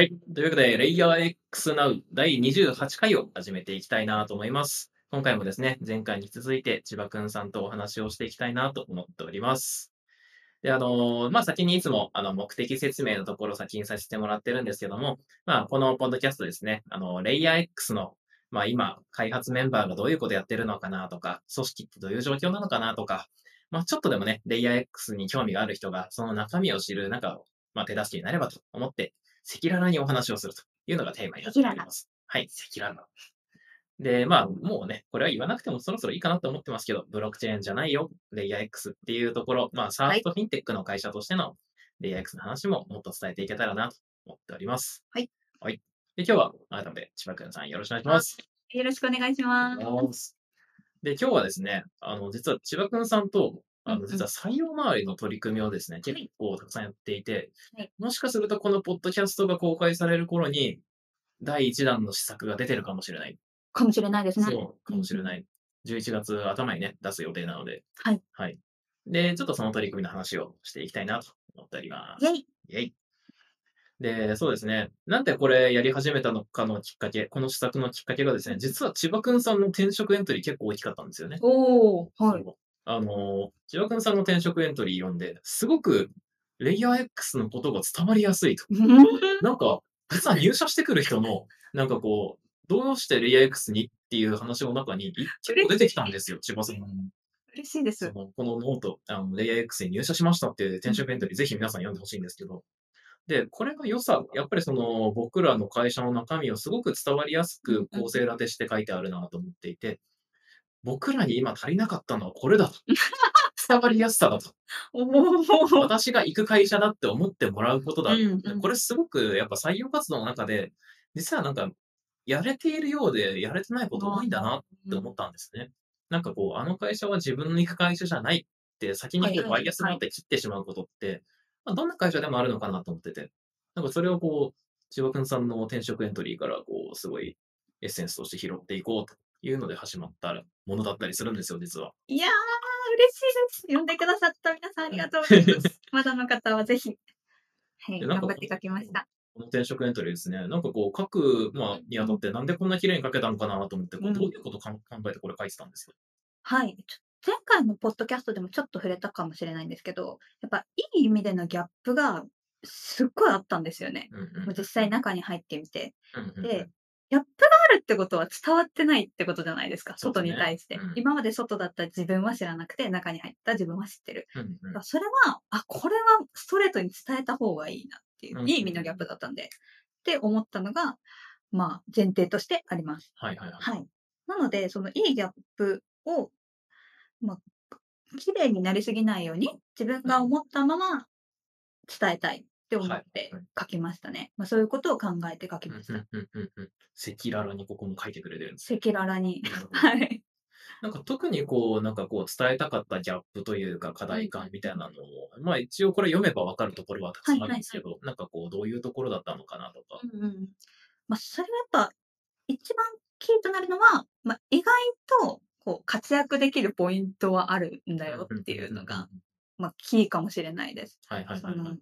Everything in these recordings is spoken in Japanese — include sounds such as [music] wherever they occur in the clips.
はい。というわけで、レイヤー X Now 第28回を始めていきたいなと思います。今回もですね、前回に続いて千葉くんさんとお話をしていきたいなと思っております。で、あのまあ、先にいつも、あの、目的説明のところを先にさせてもらってるんですけども、まあ、このポッドキャストですね、あの、レイヤー X の、まあ、今、開発メンバーがどういうことやってるのかなとか、組織ってどういう状況なのかなとか、まあ、ちょっとでもね、レイヤー X に興味がある人が、その中身を知る中を、まあ、手助けになればと思って、赤裸々にお話をするというのがテーマになっております。はい、赤裸々。で、まあ、もうね、これは言わなくてもそろそろいいかなと思ってますけど、ブロックチェーンじゃないよ、レイヤー X っていうところ、まあ、サーストフィンテックの会社としてのレイヤー X の話ももっと伝えていけたらなと思っております。はい。はい。で、今日は改めて千葉くんさんよろしくお願いします。よろしくお願いします。で、今日はですね、あの、実は千葉くんさんと、あの、実は採用周りの取り組みをですね、結構たくさんやっていて、はいもしかするとこのポッドキャストが公開される頃に、第1弾の施策が出てるかもしれない。かもしれないですね。そうかもしれない。11月頭にね、出す予定なので。はい。はい。で、ちょっとその取り組みの話をしていきたいなと思っております。イェイイェイ。で、そうですね。なんでこれやり始めたのかのきっかけ、この施策のきっかけがですね、実は千葉くんさんの転職エントリー結構大きかったんですよね。おー、はい。あの、千葉くんさんの転職エントリー読んで、すごくレイヤー X のことが伝わりやすいと。[laughs] なんか、実は入社してくる人の、なんかこう、どうしてレイヤー X にっていう話の中に、結構出てきたんですよ、千葉さんの。嬉しいですこのノート、あのレイヤー X に入社しましたっていう転職エントリー、ぜひ皆さん読んでほしいんですけど、で、これの良さ、やっぱりその僕らの会社の中身をすごく伝わりやすく構成立てして書いてあるなと思っていて、僕らに今足りなかったのはこれだと。伝わりやすさだと。私が行く会社だって思ってもらうことだ。うんうんこれすごくやっぱ採用活動の中で、実はなんか、やれているようでやれてないこと多いんだなって思ったんですね。なんかこう、あの会社は自分の行く会社じゃないって先にバイアス持って切ってしまうことって、まあ、どんな会社でもあるのかなと思ってて、なんかそれをこう、千葉くんさんの転職エントリーからこう、すごいエッセンスとして拾っていこうというので始まったものだったりするんですよ、実は。いやー、嬉しいです。読んでくださった皆さんありがとうございます。[laughs] まだの方はぜひ。はい、頑張って書きました。この転職エントリーですね。なんかこう、書く、まあ、にあたって、なんでこんな綺麗に書けたのかなと思って、こううんどういうことを考考えてこれ書いてたんですか？はい。前回のポッドキャストでもちょっと触れたかもしれないんですけど、やっぱいい意味でのギャップがすっごいあったんですよね。うんうん実際中に入ってみて。うんうんで、ギャップがあるってことは伝わってないってことじゃないですか？外そうですねに対して、うん今まで外だった自分は知らなくて、中に入った自分は知ってる。うんうんだからそれは、あ、これはストレートに伝えた方がいいなっていうう、んいい意味のギャップだったんで、って思ったのが、まあ、前提としてあります。はいはいはい。はい。なので、そのいいギャップを、まあ、綺麗になりすぎないように、自分が思ったまま伝えたいって思ってはい書きましたね。まあ、そういうことを考えて書きうんました。赤裸々にここも書いてくれてるんですよ。赤裸々に。[laughs] はい。なんか特にこう、なんかこう伝えたかったギャップというか課題感みたいなのを、まあ一応これ読めばわかるところはたくさんあるんですけど、なんかこう、どういうところだったのかなとか。うんうん。まあ、それはやっぱ、一番キーとなるのは、まあ、意外と、こう、活躍できるポイントはあるんだよっていうのが、。まあ、キーかもしれないです。はいはいそはいはいの。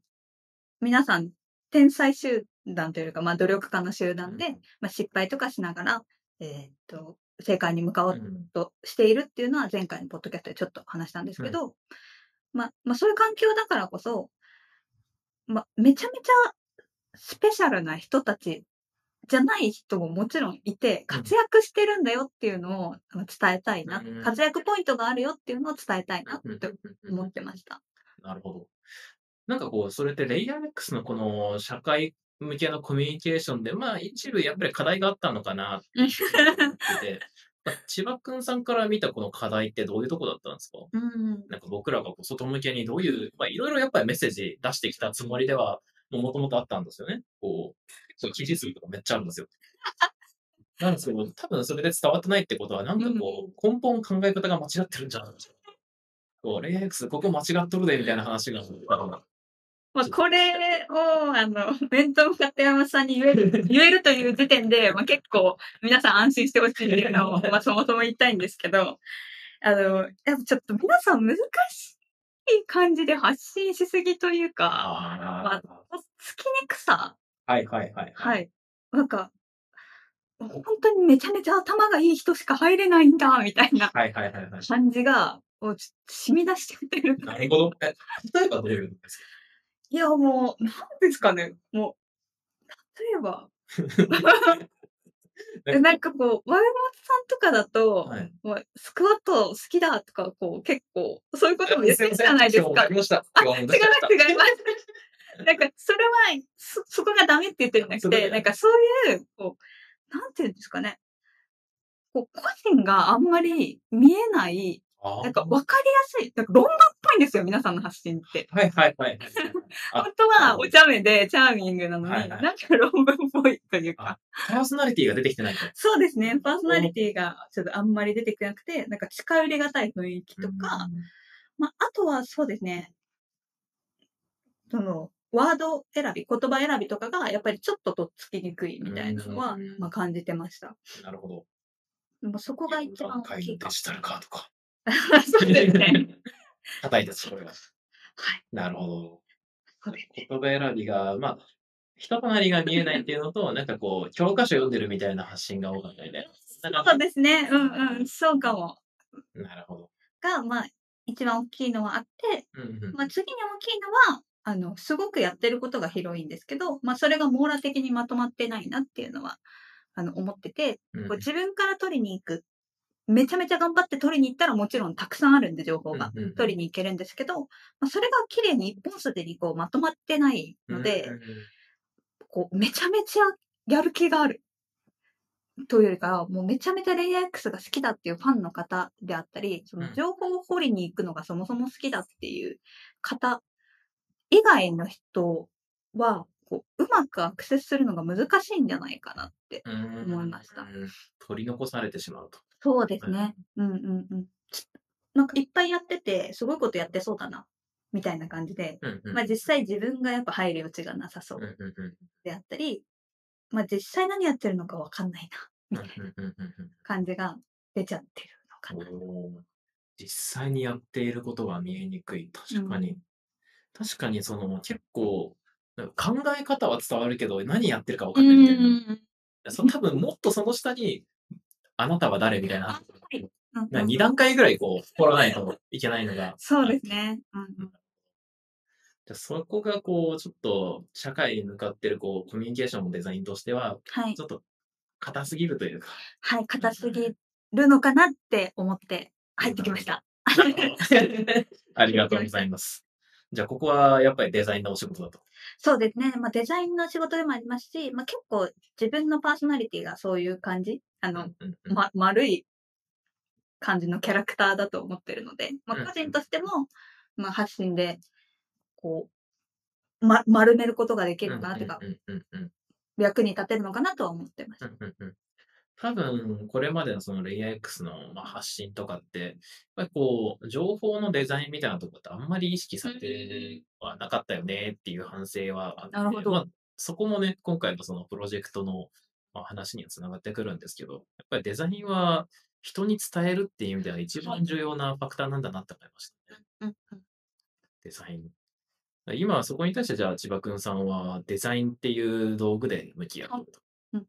皆さん、天才集団というか、まあ、努力家の集団で、うんまあ、失敗とかしながら、えーっと、正解に向かおううんとしているっていうのは前回のポッドキャストでちょっと話したんですけど、まあ、まあ、そういう環境だからこそ、まあ、めちゃめちゃスペシャルな人たちじゃない人ももちろんいて、活躍してるんだよっていうのを伝えたいな、うん。活躍ポイントがあるよっていうのを伝えたいなうんって思ってました。なるほど。なんかこう、それってレイヤー X のこの社会向けのコミュニケーションで、まあ一部やっぱり課題があったのかなって思ってて、[laughs] まあ千葉くんさんから見たこの課題ってどういうとこだったんですか？うんなんか僕らがこう外向けにどういう、まあいろいろやっぱりメッセージ出してきたつもりでは、もともとあったんですよね。こう、そう記事数とかめっちゃあるんですよ。[laughs] なんですけど、多分それで伝わってないってことは、なんかこう、根本考え方が間違ってるんじゃないか。こう、レイヤー X ここ間違っとるで、みたいな話が。まあ、これを、あの、[laughs] 面と向かって山本さんに言える、[laughs] 言えるという時点で、まあ、結構皆さん安心してほしいっていうのを、まあ、そもそも言いたいんですけど、あの、やっぱちょっと皆さん難しい感じで発信しすぎというか、あつきにくさはいはいはい。。はいい。なんか、本当にめちゃめちゃ頭がいい人しか入れないんだ、みたいな。感じが、染み出しちゃってる。なるほど。え、例えばどういうのですか？いや、もう、なんですかね。もう、例えば、[laughs] えなんかこう、ワイモトさんとかだと、はいもうスクワット好きだとか、こう、結構、そういうことも言ってるじゃないですか。わかりました。あ、違います、違います。なんか、それは、そ、そこがダメって言ってるんじゃなくて、なんかそういう、こう、なんていうんですかね。こう、個人があんまり見えない、なんか分かりやすい、なんか論文っぽいんですよ、皆さんの発信って。はいはいはい。あ本当はお茶目でチャーミングなのに、はいはいなんか論文っぽいというか。パーソナリティが出てきてないと。そうですね、パーソナリティがちょっとあんまり出てきてなくて、なんか近寄りがたい雰囲気とか、まあ、あとはそうですね、その、ワード選び、言葉選びとかが、やっぱりちょっととっつきにくいみたいなのはうん、まあ感じてました。なるほど。そこが一番大デジタルカードか。も。[laughs] そうですね。[laughs] 叩いたそれが。はい。なるほど。そうですね。言葉選びが、まあ、人となりが見えないっていうのと、なんかこう、教科書読んでるみたいな発信が多かったりで。なんかそうですね。うんうん。そうかも。なるほど。が、まあ、一番大きいのはあって、うんうんまあ、次に大きいのは、あの、すごくやってることが広いんですけど、まあ、それが網羅的にまとまってないなっていうのは、あの、思ってて、うんこう自分から取りに行く。めちゃめちゃ頑張って取りに行ったらもちろんたくさんあるんで、情報が。うんうんうん取りに行けるんですけど、まあ、それが綺麗に一本筋にこうまとまってないので、うんうんこう、めちゃめちゃやる気がある。というよりかは、もうめちゃめちゃレイヤー X が好きだっていうファンの方であったり、そのうん情報を掘りに行くのがそもそも好きだっていう方以外の人は、こう、うまくアクセスするのが難しいんじゃないかなって。うん思いましたうん取り残されてしまうと。そうですね。うんうんうん。なんかいっぱいやってて、すごいことやってそうだな。みたいな感じで、うんうんまあ実際自分がやっぱ入る余地がなさそううんうんうんであったり、まあ実際何やってるのかわかんないな。うんうんうんうん感じが出ちゃってるのかな。実際にやっていることが見えにくい。確かに。確かにその結構、考え方は伝わるけど、何やってるか分かんないみたいな。その多分もっとその下に、あなたは誰みたいな。あはいうんな2段階ぐらいこう、掘らないといけないのが。そうですね。うんうんじゃあそこがこう、ちょっと社会に向かってるこう、コミュニケーションのデザインとしては、はいち。ょっと硬すぎるというか。はい。硬すぎるのかなって思って入ってきました。[laughs] ありがとうございます。じゃあここはやっぱりデザインのお仕事だと。そうですね。まあデザインの仕事でもありますし、まあ結構自分のパーソナリティがそういう感じ、あの、ま、丸い感じのキャラクターだと思ってるので、まあうん個人としても、まあ発信で、こう、ま、丸めることができるのかなっていうか、役に立てるのかなとは思ってます。うんうんうん。多分、これまでのそのレイヤー X のまあ発信とかって、やっぱりこう、情報のデザインみたいなところってあんまり意識されてはなかったよねっていう反省はあって、なるほど。まあ、そこもね、今回のそのプロジェクトのまあ話にはつながってくるんですけど、やっぱりデザインは人に伝えるっていう意味では一番重要なファクターなんだなって思いましたね。うんうんデザイン。今はそこに対してじゃあ千葉くんさんはデザインっていう道具で向き合うと。うん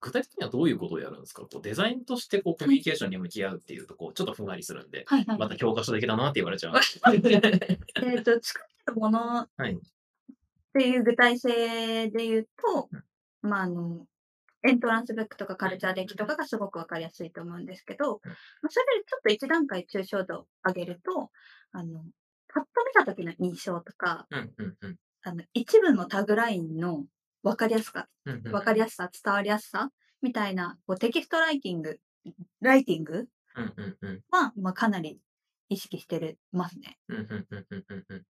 具体的にはどういうことをやるんですか？こうデザインとしてこうコミュニケーションに向き合うっていうとこうちょっとふんわりするんで、はいはい。また教科書的だなって言われちゃう。[laughs] えっと、作ったものはいっていう具体性で言うと、うんまあ、あの、エントランスブックとかカルチャーデッキとかがすごくわかりやすいと思うんですけど、それでちょっと一段階抽象度を上げると、あの、パッと見た時の印象とか、うんうんうん。あの、一部のタグラインのわかりやすさ、わかりやすさ、伝わりやすさみたいな、こうテキストライティング、ライティングは、まあ、かなり意識してるますね。うんうんうんうんうんうん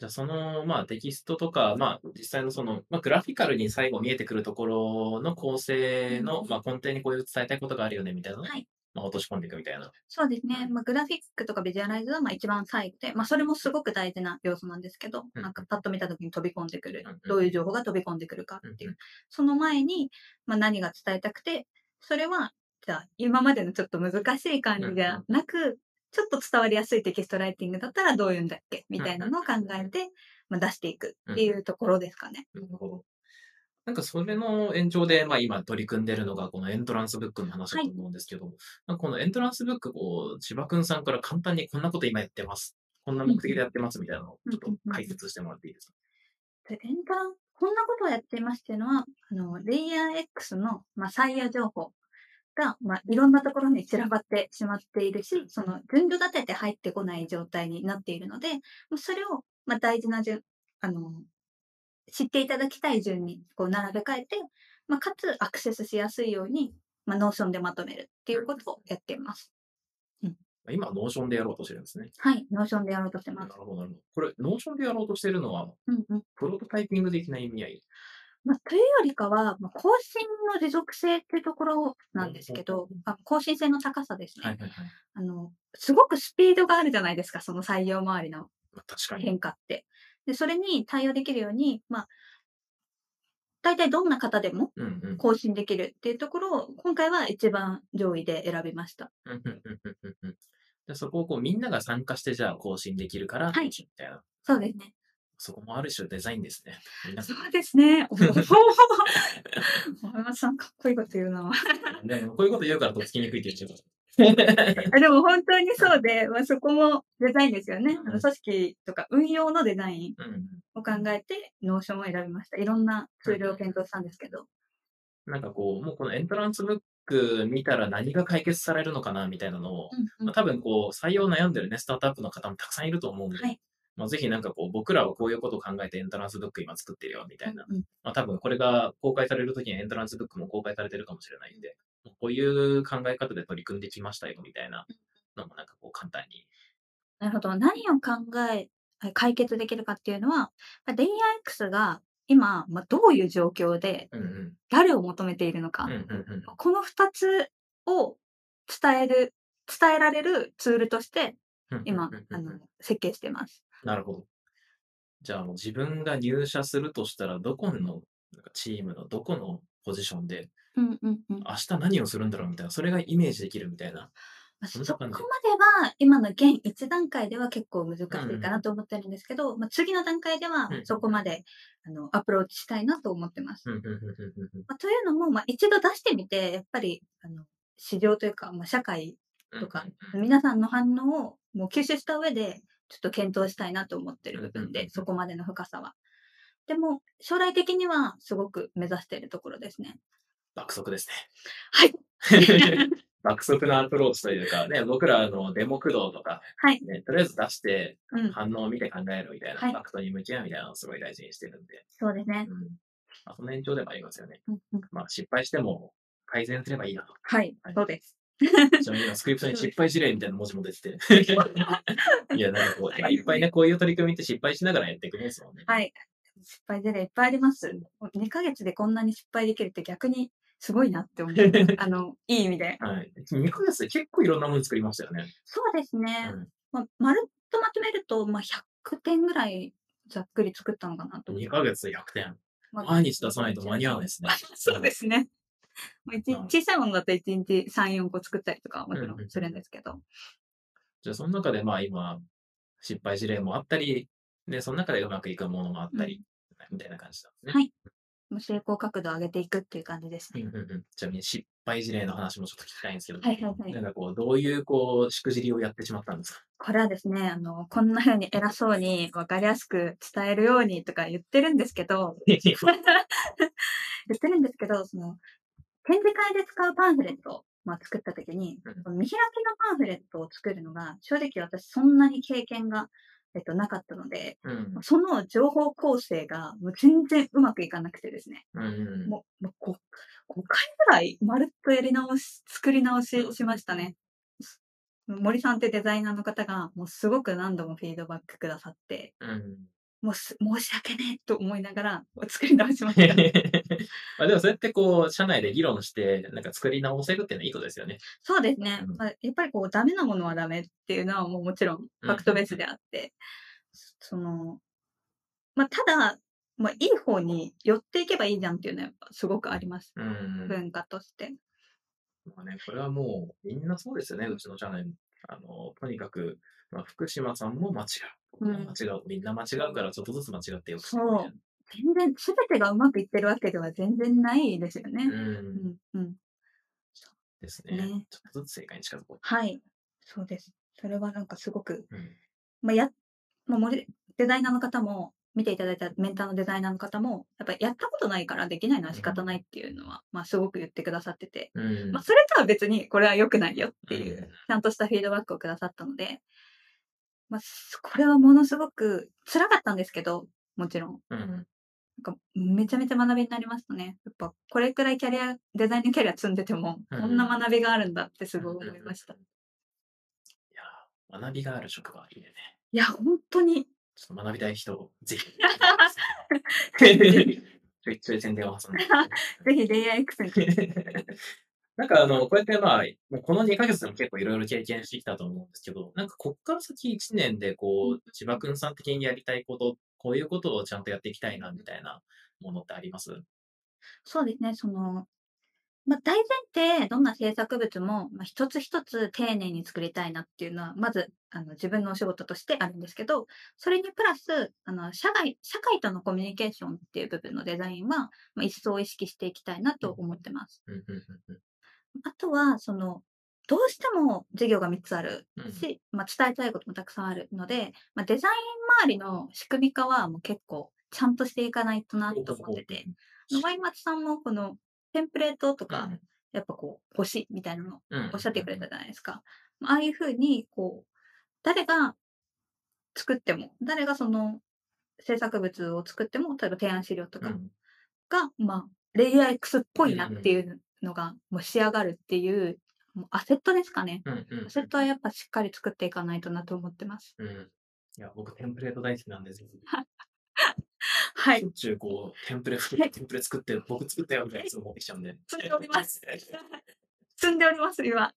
じゃあその、まあ、テキストとか、まあ、実際のその、まあ、グラフィカルに最後見えてくるところの構成の、うん。まあ、根底にこういう伝えたいことがあるよねみたいなの？を、はい。まあ、落とし込んでいくみたいな。そうですね。まあ、グラフィックとかビジュアライズはまあ一番最後で、まあ、それもすごく大事な要素なんですけど、うん。なんかパッと見た時に飛び込んでくる。うんうん、どういう情報が飛び込んでくるかっていう。うんうん。その前に、まあ、何が伝えたくて、それは、じゃあ、今までのちょっと難しい感じじゃなく、ちょっと伝わりやすいテキストライティングだったらどういうんだっけ？みたいなのを考えて、まあ、出していくっていうところですかね。なるほど。なんかそれの延長で、まあ今取り組んでるのがこのエントランスブックの話だはい。と思うんですけど、なんかこのエントランスブック、こう、千葉くんさんから簡単にこんなこと今やってます。こんな。目的でやってますみたいなのをちょっと。解説してもらっていいですか？で、エントランこんなことをやっていますっていうのは、あの、レイヤー X の、ま、採用情報が、ま、いろんなところに散らばってしまっているし、その順序立てて入ってこない状態になっているので、ま、それを、ま、大事な順あの、知っていただきたい順にこう並べ替えて、ま、かつアクセスしやすいように、ま、Notion でまとめるっていうことをやっています。うん。ま、今 Notion でやろうとしてるんですね。はい、Notion でやろうとしてます。なるほどなるほど。これ Notion でやろうとしてるのは、うんうん。プロトタイピング的な意味合い？ま、というよりかは、ま、更新の持続性っていうところなんですけど、あ、更新性の高さですね。はいはいはい。あの、すごくスピードがあるじゃないですか、その採用周りの。変化って。で、それに対応できるように、ま大体どんな方でも。更新できるっていうところを、今回は一番上位で選びました。そこをこうみんなが参加して、じゃあ更新できるからみたいな。そうですね。そこもある種デザインですね。そうですね。おお。[laughs] 山田さんかっこいいこと言うな。[laughs] ね、こういうこと言うからとっつきにくいって言っちゃう。あ、[laughs] でも本当にそうで、ま、そこもデザインですよね。あの、うん。組織とか運用のデザイン。を考えて Notion を選びました。いろんなツールを検討したんですけど。なんかこう、もうこのエントランスブック見たら何が解決されるのかなみたいなのを、ま、うんうん。多分こう採用悩んでるね、スタートアップの方もたくさんいると思うんで、はい。ま、ぜひなんかこう、僕らはこういうことを考えてエントランスブック今作ってるよみたいな。うんうん。ま、多分これが公開される時にはエントランスブックも公開されてるかもしれないんで、こういう考え方で取り組んできましたよみたいなうん。のもなんかこう簡単に。なるほど。何を考えあ、解決できるかっていうのは、ま、レイヤー X が今、ま、どういう状況で。誰を求めているのうか。この2つを伝える伝えられるツールとして、今、あの。設計してます。なるほど。じゃあもう自分が入社するとしたら、どこのなんかチームのどこのポジションで、うんうんうん。明日何をするんだろうみたいな、それがイメージできるみたいな、ま、そんそこまで。は、今の現1段階では結構難しい。かなと思ってるんですけど、ま、次の段階では。そこまで、あの、アプローチしたいなと思ってます。ま、というのも、ま、一度出してみて、やっぱり、あの、市場というか、ま、社会うんとか。皆さんの反応をもう吸収した上で、ちょっと検討したいなと思ってる部分で、うん。そこまでの深さは。でも、将来的にはすごく目指しているところですね。爆速ですね。はい。[laughs] 爆速なアプローチというか、ね、僕らあのデモ駆動とか、はい。ね、とりあえず出して、うん。反応を見て考えるみたいな、はい。ファクトに向き合うみたいなのをすごい大事にしてるんで。そうですね。うん。ま、その延長でもありますよね。うんうん。ま、失敗しても改善すればいいなと。はい、はい。そうです。ちなみに今スクリプトに失敗事例みたいな文字も出てて。[laughs] いや、なんかこう、いっぱいね、こういう取り組みって失敗しながらやっていくもんですもんね。はい。失敗事例いっぱいあります。もう2ヶ月でこんなに失敗できるって逆にすごいなって思う。[laughs] あの、いい意味で。はい。2ヶ月で結構いろんなもの作りましたよね。そうですうね。ん。ま、まるっとまとめると、ま、100点ぐらいざっくり作ったのかなと思い2ます。ヶ月で100点。ま、毎日出さないと間に合わないですね。[laughs] そうですね。[laughs] ま、いちはい。小さいものだと1日3、4個作ったりとかはもうん、ちろんするん。ですけど。じゃあそん中で、ま、今、失敗事例もあったり、で、そん中でうまくいくものもあっうん。たり、みたいな感じなんですね。はい。成功角度を上げていくっていう感じですね。うんうんうん。ちなみに失敗事例の話もちょっと聞きたいんですけど、はいはいはい。なんかこう、どういうこう、しくじりをやってしまったんですか？これはですね、あの、こんな風に偉そうに分かりやすく伝えるようにとか言ってるんですけど言ってるんですけど、その、展示会で使うパンフレットを、ま、作った時に、見開きのパンフレットを作るのが、正直私そんなに経験が、えっと、なかったので、うん。その情報構成がもう全然うまくいかなくてですね。うん。もうもう、ご5回ぐらいまるっとやり直し作り直ししましたね。す森さんってデザイナーの方が、もうすごく何度もフィードバックくださって、うん。もうす申し訳ねえと思いながら、作り直しました。[laughs] ま、でもそうやってこう、社内で議論して、なんか作り直せるっていうのはいいことですよね。そうですね。うん。ま、やっぱりこうダメなものはダメっていうのはもうもちろんフうんァクトベースうんうん。であって、その、ま、ただ、ま、いい方に寄っていけばいいじゃんっていうのはやっぱすごくあります。うんうん。文化として。まあね、これはもうみんなそうですよね、うちの社内も。あの、とにかく、ま、福島さんも間違う、間違う、みんな間違うからちょっとずつ間違って良くそう。全然、すべてがうまくいってるわけでは全然ないですよね。うん。うん、うん。ですね。ねちょっとずつ正解に近づこはい。そうです。それはなんかすごく、う。うん。まあ、や、まあ、デザイナーの方も、見ていただいたメンターのデザイナーの方も、やっぱりやったことないからできないのは仕方ないっていうのは、まあすごく言ってくださってて、うんまあそれとは別にこれは良くないよっていううん、ちゃんとしたフィードバックをくださったので、まあすこれはものすごく辛かったんですけど、もちろん。うん。なんかめちゃめちゃ学びになりましたね。やっぱこれくらいキャリア、デザインのキャリア積んでても、うんこんな学びがあるんだってすごい思いました。いやー、学びがある職場いいね。いや、本当に。ちょっと学びたい人、ぜひ。[laughs] ぜ [laughs] ちょいちょい宣伝を挟んで。[laughs] ひレイヤー X に。なんかあの、こうやってまあ、この2ヶ月でも結構いろいろ経験してきたと思うんですけど、なんかこっから先1年でこう、千葉くんさん的にやりたいこと、こういうことをちゃんとやっていきたいな、みたいなものってあります？そうですね、その、まあ、大前提、どんな制作物も、まあ、一つ一つ丁寧に作りたいなっていうのは、まず、あの、自分のお仕事としてあるんですけど、それにプラス、あの、社外、社会とのコミュニケーションっていう部分のデザインは、まあ、一層意識していきたいなと思ってます。うんうんうんあとは、その、どうしても授業が3つある。うんし、まあ、伝えたいこともたくさんあるので、まあ、デザイン周りの仕組み化はもう結構ちゃんとしていかないとなと思ってて、野間松さんもこのテンプレートとか、やっぱこう欲しいみたいなのうんおっしゃってくれたじゃないですか。ああいうふうに、こう、誰が作っても、誰がその制作物を作っても、例えば提案資料とかうん。が、まあ、レイヤー X っぽいなっていうのが、もう仕上がるっていう、もうアセットですかね。うんうんアセットはやっぱしっかり作っていかないとなと思ってます。うん。いや、僕、テンプレート大好きなんですよ。[laughs] はいしょ。っちゅうこう、テンプレ、テンプレ作って、僕作ったよみたいなやつを持ってきちゃうんで。積んでおります。積んでおります、今。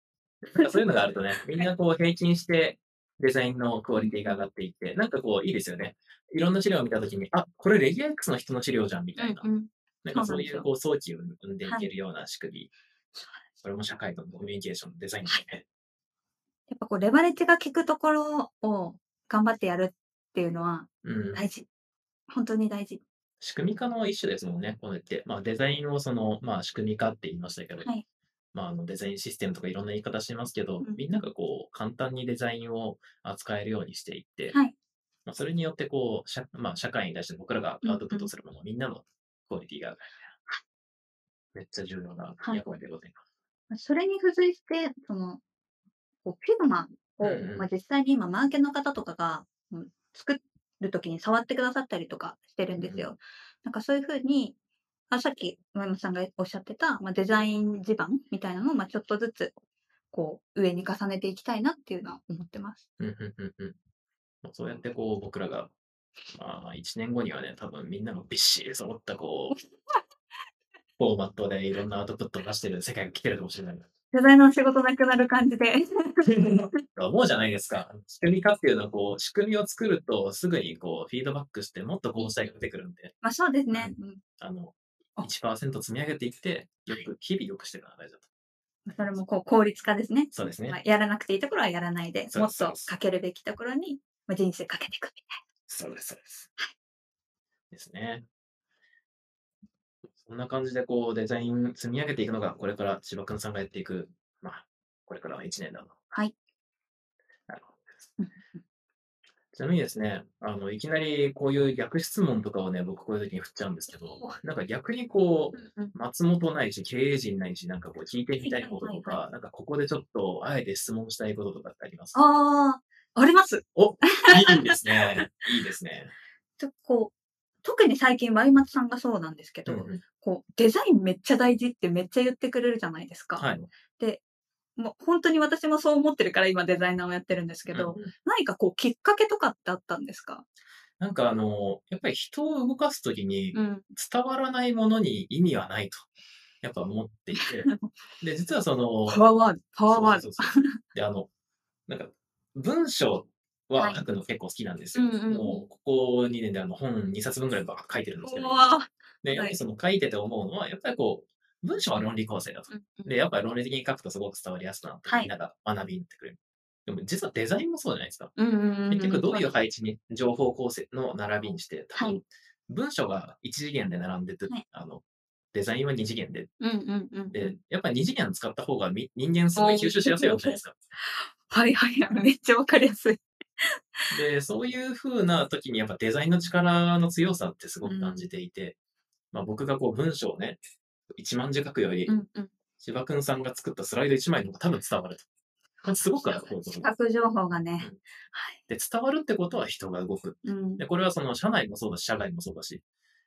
そういうのがあるとね、[laughs] みんなこう平均してデザインのクオリティが上がっていって、なんかこういいですよね。いろんな資料を見たときに、あ、これレギュラー X の人の資料じゃんみたいな。うん。なんかそういうこう早期を生んでいはいけるような仕組み。それも社会とのコミュニケーション、デザインですね。やっぱこう、レバレッジが効くところを頑張ってやるっていうのはうん。大事。本当に大事。仕組み化の一種ですもんね、こうやって。まあデザインをその、まあ仕組み化って言いましたけど、はいまああのデザインシステムとかいろんな言い方してますけど、うんみんながこう簡単にデザインを扱えるようにしていって、はい。まあ、それによってこう、社まあ、社会に対して僕らがアウトプットするもの、みんなのクオリティが上がる。めっちゃ重要なはい役割でございます。それに付随して、その、 Figma を、うんうんまあ、実際に今、マーケの方とかが、うん作るときに触ってくださったりとかしてるんですよ。なんかそういうふうに、あさっき、上山さんがおっしゃってた、まあ、デザイン地盤みたいなのを、まあ、ちょっとずつ、こう、上に重ねていきたいなっていうのは思ってます。うんうんうんうんまあそうやってこう、僕らが、まあ、1年後にはね、多分みんながびっしり揃ったこう、[laughs] フォーマットでいろんなアウトプットを出してる世界が来てるかもしれない。デザイナーの仕事なくなる感じで。[laughs] 思うじゃないですか。仕組み化っていうのは、こう、仕組みを作ると、すぐにこう、フィードバックして、もっとこうしたいが出てくるんで、まあそうですね。うんあの、あ1%積み上げていって、よく、日々よくしていくのが大事だと。それもこう効率化ですね。そうですね。まあ、やらなくていいところはやらないで、もっとかけるべきところに、まあ、人生かけていくみたいそうです、そうです。ですね。そんな感じで、こう、デザイン積み上げていくのが、これから千葉くんさんがやっていく、まあ、これからは1年だと。はい。なるほどですうん。ちなみにですね、あの、いきなりこういう逆質問とかをね、僕こういう時に振っちゃうんですけど、なんか逆にこう、松本ないし、経営陣ないし、なんかこう聞いてみたいこととか、なんかここでちょっと、あえて質問したいこととかってありますああ、あります。おいいですね。いいですね。とこう、特に最近、ワイマツさんがそうなんですけど、うんうんこう、デザインめっちゃ大事ってめっちゃ言ってくれるじゃないですか。はい。もう本当に私もそう思ってるから今デザイナーをやってるんですけど、うんうん何かこう、きっかけとかってあったんですか？なんかあの、やっぱり人を動かすときにうん。伝わらないものに意味はないと、やっぱ思っていて、[laughs] で、実はその、パワーワード、パワーワード。で、あの、なんか、文章ははい書くの結構好きなんですよ。うんうんうんもう、ここ2年であの本2冊分ぐらいば書いてるんですけど、うわで、やっぱりその書いてて思うのは、やっぱりこう、文章は論理構成だと。ーで、やっぱり論理的に書くとすごく伝わりやすくなって、はいみんなが学びに行ってくれる。でも実はデザインもそうじゃないですか。うんうんうんうん。結局どういう配置に情報構成の並びにして、多分はい文章が1次元で並んでて、はいあの、デザインは2次元で、うんうんうんうでん。、やっぱ2次元使った方がみ人間すごい吸収しやすいわけじゃないですか。[laughs] はいはいはい。めっちゃわかりやすい。で、そういう風な時にやっぱデザインの力の強さってすごく感じていて、まあ僕がこう文章をね、1万字書くよりう、んうん。千葉くんさんが作ったスライド1枚の方が多分伝わると。すごくある視覚情報がね。うんはい。で、伝わるってことは人が動く。うん。で、これはその社内もそうだし、社外もそうだし、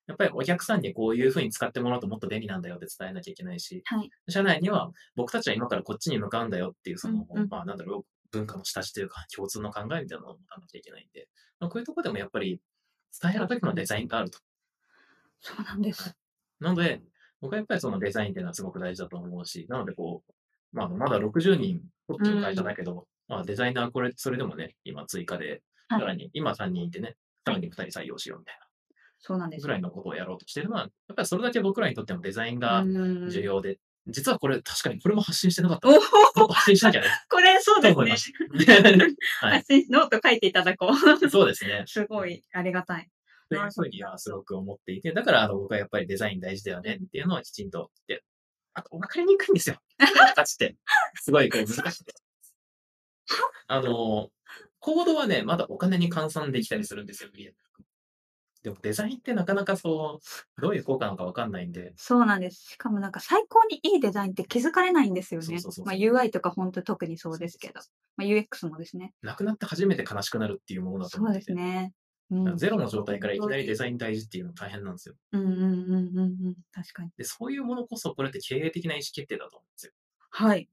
やっぱりお客さんにこういう風に使ってもらうともっと便利なんだよって伝えなきゃいけないし、はい。社内には僕たちは今からこっちに向かうんだよっていう、その、うんうんまあなんだろう、文化の下地というか共通の考えみたいなのを持たなきゃいけないんで、まあ、こういうところでもやっぱり伝える時のデザインがあると。そうなんです。なので、僕はやっぱりそのデザインっていうのはすごく大事だと思うし、なのでこう、まあまだ60人、こっちの会社だけど、まあデザイナーこれ、それでもね、今追加で、はいさらに、今3人いてね、さらに2人採用しようみたいな、そうなんです。ぐらいのことをやろうとしてるのは、やっぱりそれだけ僕らにとってもデザインがうん重要で、実はこれ、確かにこれも発信してなかった。おもっおと発信しなきゃね。[laughs] これそうですね。[laughs] はい。発信ノート書いていただこう。[laughs] そうですね。すごいありがたい。というふうにはすごく思っていて、だからあの僕はやっぱりデザイン大事だよねっていうのをきちんと言って、あと、わかりにくいんですよ。形って。すごいこう難しくて。あの、コードはね、まだお金に換算できたりするんですよ、でもデザインってなかなかそう、どういう効果なのかわかんないんで、そうなんです。しかもなんか最高にいいデザインって気づかれないんですよねそうそうそう。そうまあ UI とか本当特にそうですけど。まあ UX もですね。なくなって初めて悲しくなるっていうものだとそうで思ってて、すね。うん。ゼロの状態からいきなりデザイン大事っていうの大変なんですよ。うんうんうんうんうん。確かに。で、そういうものこそこれって経営的な意思決定だと思うんですよ。はい。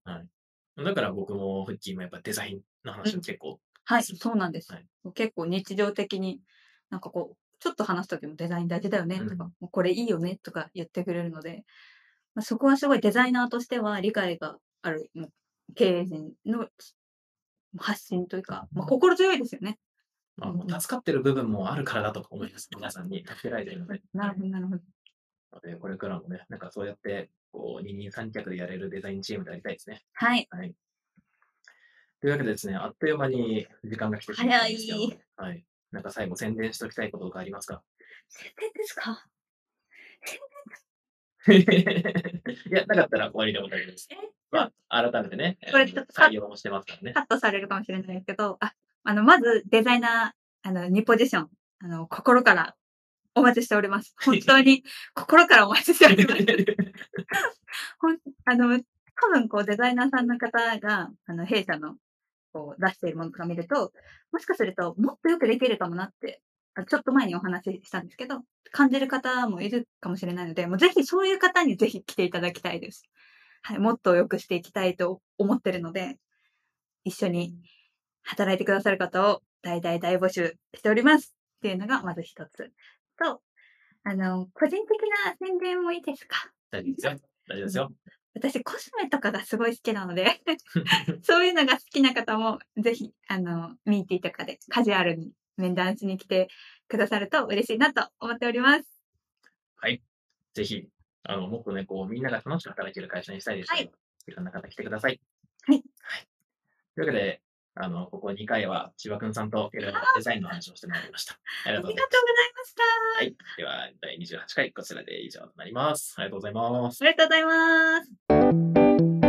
だから僕もフッキーもやっぱデザインの話を結構、はい。そうそうなんですはい。結構日常的に、なんかこう、ちょっと話すときもデザイン大事だよねとか、うんこれいいよねとか言ってくれるので、まあ、そこはすごいデザイナーとしては理解がある経営陣の発信というか、まあ、心強いですよね。まあ、助かってる部分もあるからだと思います。皆さんに助けられてるので。なるほど、なるほど。ので、これからもね、なんかそうやって、こう、二人三脚でやれるデザインチームでありたいですね。はい。はい。というわけでですね、あっという間に時間が来てしまったんですはい。なんか最後宣伝しておきたいことがありますか？宣伝ですか？[laughs] いや、なかったら終わりでも大丈夫です。えまあ、改めてね、これちょっと採用もしてますからね。カットされるかもしれないですけど、あ、あの、まずデザイナー、あの、2ポジション、あの、心からお待ちしております。[laughs] 本当に心からお待ちしております。[laughs] ほんあの、多分こうデザイナーさんの方が、あの、弊社のこう出しているものとか見ると、もしかするともっとよくできるかもなって、ちょっと前にお話ししたんですけど、感じる方もいるかもしれないので、もうぜひそういう方にぜひ来ていただきたいです。はい、もっと良くしていきたいと思ってるので、一緒に働いてくださる方を大大大募集しておりますっていうのがまず一つ。と、あの、個人的な宣伝もいいですか？大丈夫ですよ。大丈夫ですよ。私、コスメとかがすごい好きなので、[laughs] [laughs] そういうのが好きな方も、ぜひ、あの、ミーティーとかでカジュアルに面談しに来てくださると嬉しいなと思っております。ぜひ、あの、もっとね、こう、みんなが楽しく働ける会社にしたいですけど、、はいろんな方来てください。はい。はい。というわけで、あの、ここ2回は千葉くんさんといろいろデザインの話をしてまいりました。ありがとうござい。ました。はい。では、第28回、こちらで以上となります。ありがとうございます。ありがとうございます。